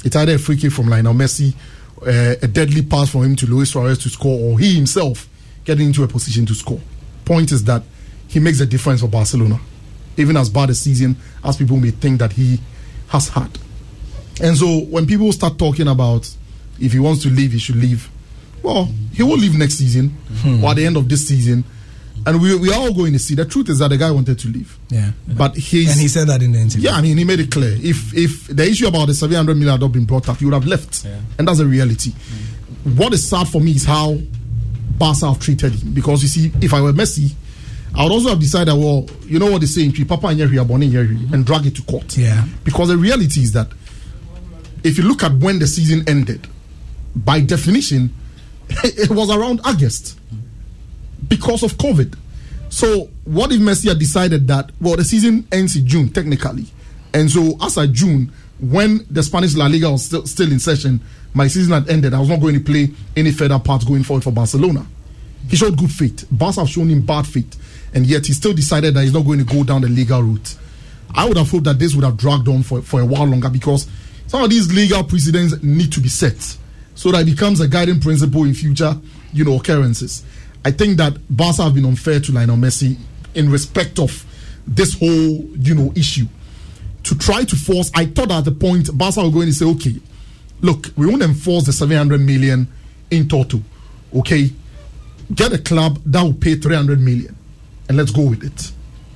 it's either a free kick from Lionel Messi, uh, a deadly pass from him to Luis Suarez to score, or he himself getting into a position to score. Point is that he makes a difference for Barcelona, even as bad a season as people may think that he has had. And so when people start talking about if he wants to leave, he should leave. Well, he will leave next season or at the end of this season. And we, we are all going to see. The truth is that the guy wanted to leave. Yeah. But he's. And he said that in the interview. Yeah, I mean, he made it clear. If if the issue about the 700 million had not been brought up, he would have left. Yeah. And that's a reality. What is sad for me is how Barca have treated him. Because you see, if I were Messi, I would also have decided, well, you know what they say in Twi, Papa and Yeri are born in Yeri, and drag it to court. Yeah. Because the reality is that if you look at when the season ended, by definition, it was around August because of COVID. So, what if Messi had decided that, well, the season ends in June, technically. And so, as of June, when the Spanish La Liga was still, still in session, my season had ended. I was not going to play any further part going forward for Barcelona. He showed good faith. Barca have shown him bad faith. And yet, he still decided that he's not going to go down the legal route. I would have hoped that this would have dragged on for, for a while longer because some of these legal precedents need to be set so that it becomes a guiding principle in future, you know, occurrences. I think that Barca have been unfair to Lionel Messi in respect of this whole, you know, issue. To try to force, I thought at the point Barca were going to say, okay, look, we won't enforce the 700 million in total, okay? Get a club that will pay 300 million and let's go with it.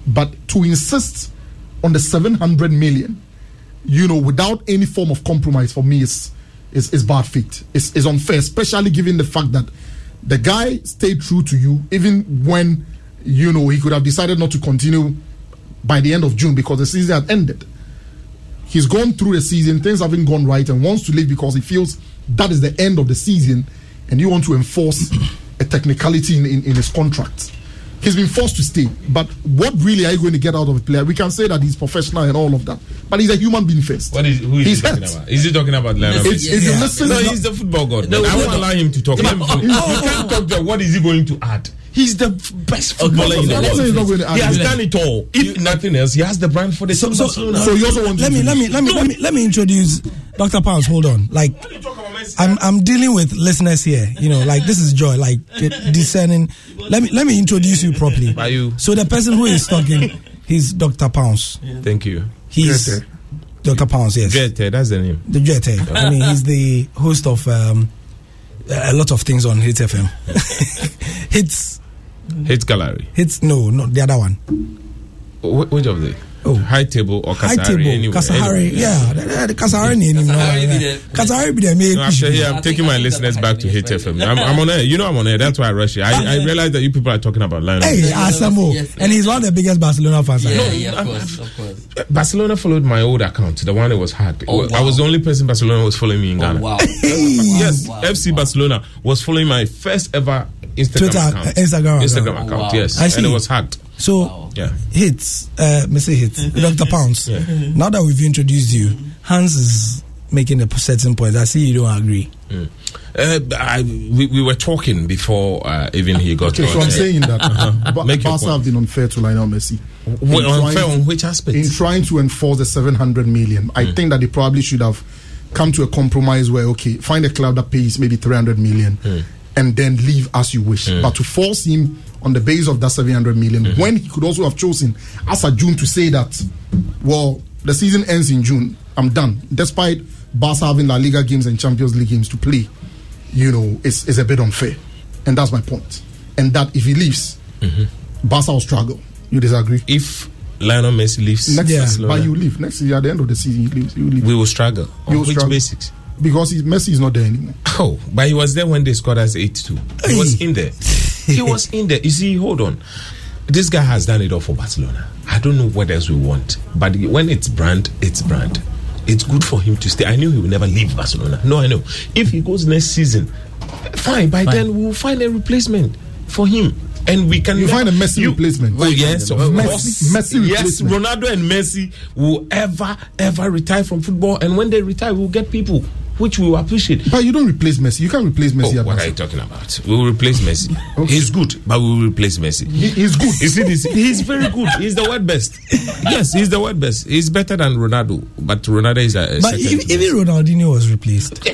But to insist on the 700 million, you know, without any form of compromise for me is is, is bad faith. It's, it's unfair, especially given the fact that the guy stayed true to you even when you know he could have decided not to continue by the end of June because the season had ended. He's gone through the season, things haven't gone right, and wants to leave because he feels that is the end of the season, and you want to enforce a technicality in, in, in his contract. He's been forced to stay. But what really are you going to get out of a player? We can say that he's professional and all of that, but he's a human being first. What is who is He's he talking hurt. about? Is he talking about Lionel If, Messi? if you Yeah. listen, No, to- he's the football god. No, I no, won't allow him to talk. Let him finish. You can't talk what is he going to add? He's the best footballer in the I'm not saying he's not world. He has add. done it all. If nothing else, he has the brand for the So, so, So you also want let to me let me let me let me let me introduce Dr. Pounds. Hold on, like I'm I'm dealing with listeners here. You know, like this is joy, like discerning. Let me let me introduce you properly. Are you? So the person who is talking, he's Dr. Pounds. Thank you. He's Grete. Dr. Pounds. Yes, Jet, that's the name. the Jete. I mean, he's the host of um, a lot of things on Hit FM. hits Hit gallery. hits no, not the other one. Wh- Which of the? Oh. High table or High Kasari? table, anyway, Kasahari, anyway. yeah, Kasahari be yeah. the- Kasahari be the main. No, after here, I'm taking my listeners back to how Hit FM. I'm, I'm on air. You know I'm on air. That's why I rush it. I, I realize that you people are talking about Lionel. Hey, Messi. Asamo, yes, and he's one of the biggest Barcelona fans. I Yeah, know. yeah, of course, of course. Barcelona followed my old account, the one that was hacked. Oh, I was the only person Barcelona was following me in Oh, Ghana. wow. Yes, Wow, FC wow. Barcelona was following my first ever Instagram Twitter, account. uh, Instagram account. Instagram Oh, account, wow. yes. I And it was hacked. So Wow. Yeah. hits, uh, Mr. Hits, Dr. Pounds. Now that we've introduced you, Hans is making a certain point. I see you don't agree. Uh, I, we, we were talking before uh, even he got Okay, so I'm saying that uh, Ba- Make your Barca point. have been unfair to Lionel Messi. Well, unfair trying- on which aspect? In trying to enforce the 700 million, I think that they probably should have come to a compromise where, okay, find a club that pays maybe 300 million and then leave as you wish. But to force him on the base of that 700 million, mm-hmm. when he could also have chosen as a June to say that, well, the season ends in June, I'm done. Despite Barca having La Liga games and Champions League games to play, you know, it's, it's a bit unfair. And that's my point. And that if he leaves, mm-hmm. Barca will struggle. You disagree? if Lionel Messi leaves Next Yeah. Barcelona, but you leave next year at the end of the season. You leave. You leave we will struggle. On You will which struggle. basics? because he, Messi is not there anymore. Oh, but he was there when they scored us 8 2. He was in there. He was in there. You see, hold on. This guy has done it all for Barcelona. I don't know what else we want. But when it's brand, it's brand. It's good for him to stay. I knew he would never leave Barcelona. No, I know. If he goes next season, fine. By then, we'll find a replacement for him. And we can You find a Messi you- replacement. Oh yes, of Messi- course. Messi yes. Ronaldo and Messi will ever, ever retire from football. And when they retire, we'll get people which we will appreciate. But you don't replace Messi. You can't replace Messi. Oh, what are you talking about? We will replace Messi. Okay. He's good, but we will replace Messi. He, he's good. You see this? He's very good. He's the word best. Yes, he's the word best. He's better than Ronaldo, but Ronaldo is a. a But second even, to even Ronaldinho was replaced.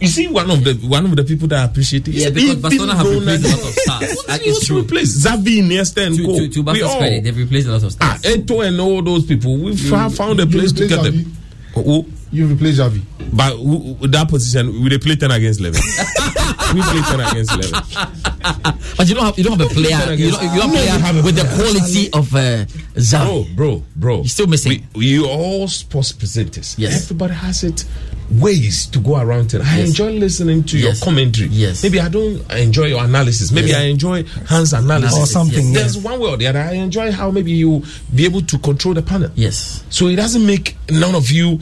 you see, one of the one of the people that I appreciate it. Yeah, because Barcelona have replaced a lot of stars. That He is was true. replaced. Xavi, Iniesta, and To, Co. to, to We all- credit, they've replaced a lot of stars. Ah. Eto'o and all those people. We've found a place to get them. Oh, You replace Javi. but w- w- that position, we they play ten against eleven. we play ten against eleven. But you don't have you don't have a player. You don't, you don't No, you have player a with the quality of uh, Xavi. Bro, bro, bro. You're still missing. We, you all sports presenters. Yes. Everybody has it ways to go around it. I Yes. enjoy listening to Yes. your commentary. Yes. Maybe I don't enjoy your analysis. Maybe Yes. I enjoy Hans' analysis. Or something, Yes. There's one way or the other. I enjoy how maybe you be able to control the panel. Yes. So it doesn't make none of you,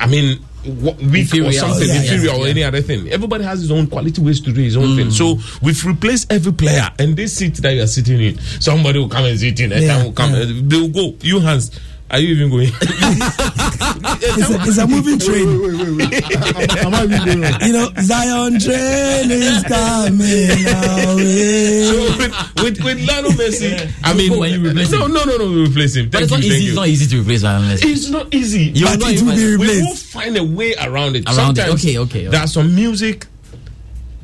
I mean, weak or Inferior. something, Yeah, yeah, inferior or any other thing. Everybody has his own quality ways to do his own mm. thing. So we've replaced every player, and this seat that you are sitting in, somebody will come and sit in, and Yeah, will come, yeah. they will go. You Hans, are you even going? It's a, it's a moving train. Wait, wait, wait. Am, am I really going? You know, Zion train is coming our way. so with, with, with Lionel Messi, I mean, when you replace no, him. no, no, no, we replace him. But Thank it's not you, easy. thank It's not easy to replace Lionel Messi. It's not easy. You But will it not will be even- we will find a way around it. Around it. Sometimes Okay, okay, okay. There are some music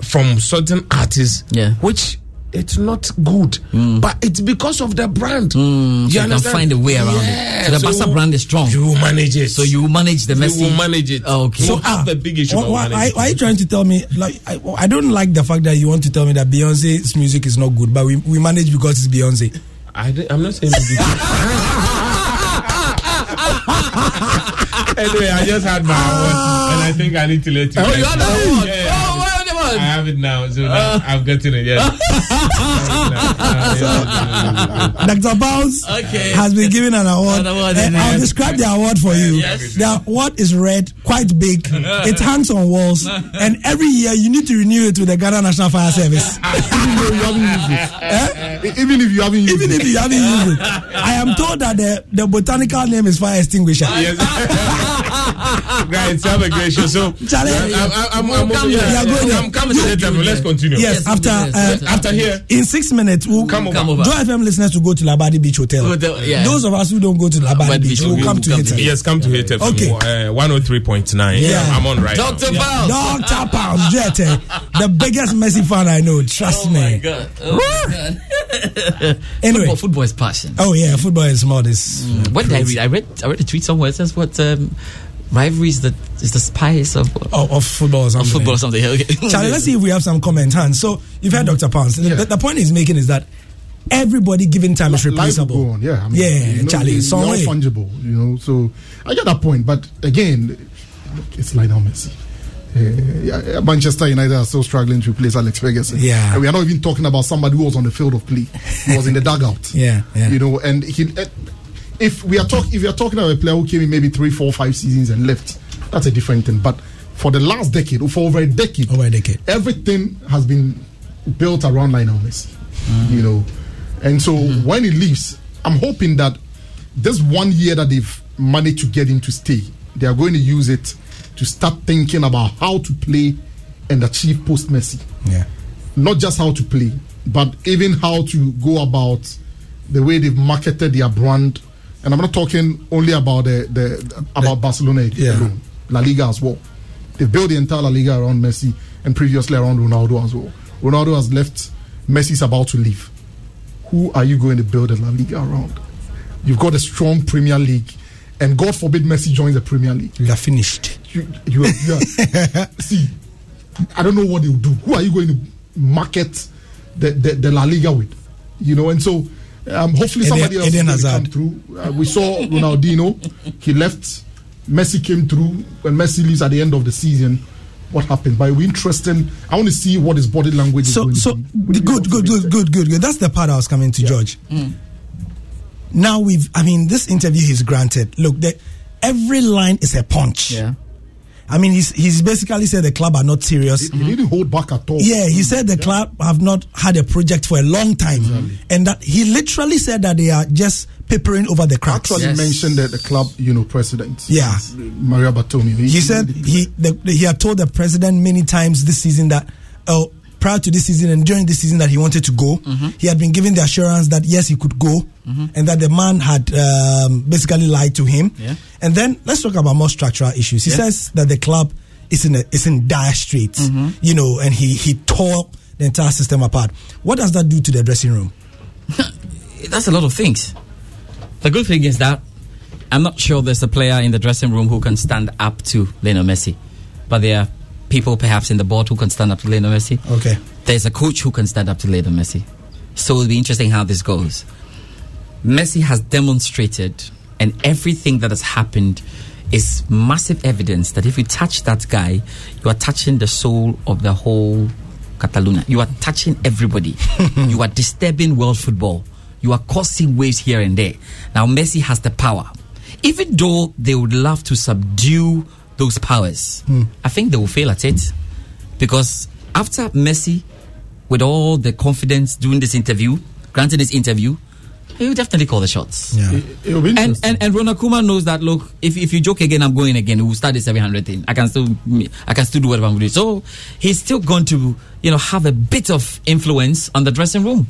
from certain artists, Yeah. which it's not good, but it's because of the brand. Mm, so you can find a way around Yeah, it. So the Barca brand is strong. You manage it. So you manage the Messi. You will manage it. Oh, okay. You So, have a big issue. Why, why, why, are you trying to tell me? Like, I, I don't like the fact that you want to tell me that Beyonce's music is not good, but we, we manage because it's Beyonce. I I'm not saying. anyway, I just had my award, and I think I need to let you. oh, you had know. that one. Yeah, I have it now, so now I've gotten it. Yes. Dr. Pounds Okay. has been given an award. An award, and. I'll describe the award for you. Yes. The award is red, quite big. it hangs on walls, and every year you need to renew it with the Ghana National Fire Service. Even though you haven't used it. Eh? Even if you haven't used Even it. if you haven't used it, I am told that the, the botanical name is fire extinguisher. Guys, have a great show. So, Charlie, I'm, I'm, I'm, We'll I'm, yeah. I'm, Yeah, go I'm coming to the table. Let's continue. Yes, Yes, after uh, yes, yes. After here, in six minutes, we'll Come over. Come over. Joy FM listeners to go to Labadi Beach Hotel. Hotel, yeah. Those of us who don't go to Labadi Labadi Beach Beach, will we come will to come hit yes, come to hit Okay. Uh, 103.9. Yeah. I'm on right Dr. now. Pounds. Dr. Pounds, Jete, the biggest Messi fan I know. Trust Oh me. my god. Oh my god. Anyway, Football, football is passion. oh yeah, football is more this. What did I read? I read I read a tweet somewhere. It says what um, rivalry is the is the spice of, of Of, of football or something. football or something. Okay. Charlie, let's see if we have some comments. Hans. So you've heard Dr. Pounds. The- Yeah. The, the point he's making is that everybody given time is Life replaceable. on, yeah. I mean, yeah, you know, Charlie. they- Some all fungible, you know. So I get that point, but again, look, it's Lionel Messi. Uh, yeah, Manchester United are still struggling to replace Alex Ferguson. Yeah. and we are not even talking about somebody who was on the field of play. He was in the dugout. Yeah, yeah. you know, and he. eh, If we are talking, if you are talking about a player who came in maybe three, four, five seasons and left, that's a different thing. But for the last decade, or for over a decade, Over a decade. everything has been built around Lionel Messi. Mm. You know, and so when he leaves, I'm hoping that this one year that they've managed to get him to stay, they are going to use it to start thinking about how to play and achieve post Messi. Yeah. Not just how to play, but even how to go about the way they've marketed their brand. And I'm not talking only about the, the about Barcelona Yeah. alone, La Liga as well. They've built the entire La Liga around Messi and previously around Ronaldo as well. Ronaldo has left. Messi's about to leave. Who are you going to build a La Liga around? You've got a strong Premier League, and God forbid Messi joins the Premier League. We are finished. You, you, are- you are- see, I don't know what they'll do. Who are you going to market the, the, the La Liga with? You know, and so um, hopefully Eden- somebody else Eden is going come through. Uh, we saw Ronaldinho, he left. Messi came through. When Messi leaves at the end of the season, what happened? But it'll be interesting. I want to see what his body language is So, going so to be. good, good, good, good, good, good. That's the part I was coming to, George. Now we've, I mean, this interview he's granted. Look, the, every line is a punch. yeah. I mean, he's he's basically said the club are not serious. He didn't mm-hmm. hold back at all. Yeah, he said the club have not had a project for a long time, and that he literally said that they are just papering over the cracks. Actually Yes. mentioned that the club, you know, president. Yeah. Maria Bartomeu. he said he the, he had told the president many times this season that oh prior to this season and during this season that he wanted to go mm-hmm. he had been given the assurance that yes he could go mm-hmm. and that the man had um, basically lied to him. Yeah. and then let's talk about more structural issues. He Yeah. says that the club is in a, is in dire straits mm-hmm. you know and he he tore the entire system apart. What does that do to the dressing room? That's a lot of things. The good thing is that I'm not sure there's a player in the dressing room who can stand up to Lionel Messi, but there are people perhaps in the board who can stand up to Lionel Messi. okay There's a coach who can stand up to Lionel Messi. So it'll be interesting how this goes. Messi has demonstrated, and everything that has happened is massive evidence that if you touch that guy, you are touching the soul of the whole Catalonia. You are touching everybody. you are disturbing world football. You are causing waves here and there. Now, Messi has the power. Even though they would love to subdue those powers, hmm. I think they will fail at it. Because after Messi, with all the confidence doing this interview, granting this interview, he will definitely call the shots. yeah It'll be And, interesting. and and Ronald Koeman knows that. Look, if if you joke again, I'm going again. We'll start the 700 thing. I can still I can still do whatever I'm going to do. So he's still going to you know have a bit of influence on the dressing room.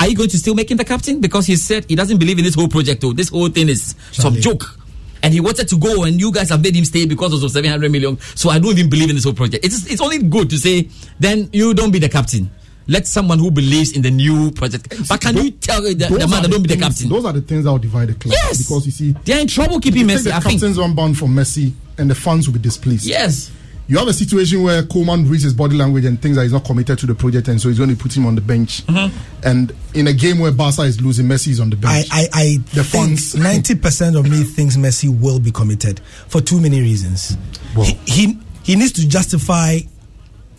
Are you going to still make him the captain because he said he doesn't believe in this whole project? Oh, this whole thing is some joke. And he wanted to go, and you guys have made him stay because of 700 million. So I don't even believe in this whole project. It's it's only good to say, then you don't be the captain. Let someone who believes in the new project. But can you tell the, the man that don't be the things- captain? Those are the things that will divide the club. Yes. Because you see, They're in trouble keeping take Messi. the I think. captain's one bound for Messi, and the fans will be displeased. Yes. You have a situation where Koeman reads his body language and thinks that he's not committed to the project, and so he's going to put him on the bench. Mm-hmm. And in a game where Barca is losing, Messi is on the bench. I, I The think funds. ninety percent of me thinks Messi will be committed for too many reasons. Well- he, he he needs to justify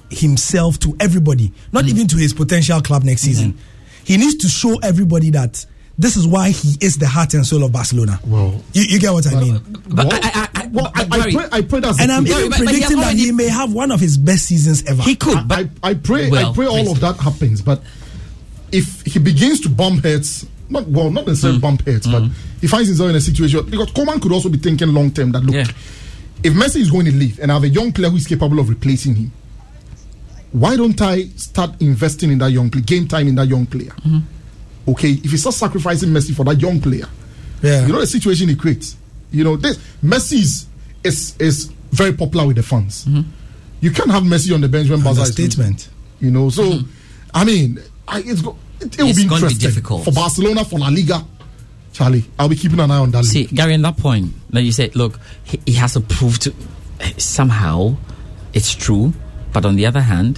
himself to everybody, not Mm. even to his potential club next Mm-hmm. season. He needs to show everybody that this is why he is the heart and soul of Barcelona. Well- you, you get what I mean. But well, I, I, I, well, I, I pray, I pray that's And I'm truth. even but he has predicting that already- he may have one of his best seasons ever. he could, but I, I pray, Well, I pray all of that happens. But if he begins to bump heads, not well, not necessarily mm. bump heads, but mm. he finds himself in a situation because Koeman could also be thinking long term that look, Yeah. if Messi is going to leave and I have a young player who is capable of replacing him, why don't I start investing in that young player, game time in that young player? Mm-hmm. Okay, if you start sacrificing Messi for that young player, Yeah. you know the situation it creates. You know, this Messi is is, is very popular with the fans. Mm-hmm. You can't have Messi on the bench when Barca is losing. You know, so mm-hmm. I mean, I, it's go, it, it will be going to be difficult. for Barcelona for La Liga. Charlie, I'll be keeping an eye on that. See, league. Gary, in that point, like you said, look, he, he has to prove to somehow it's true, but on the other hand,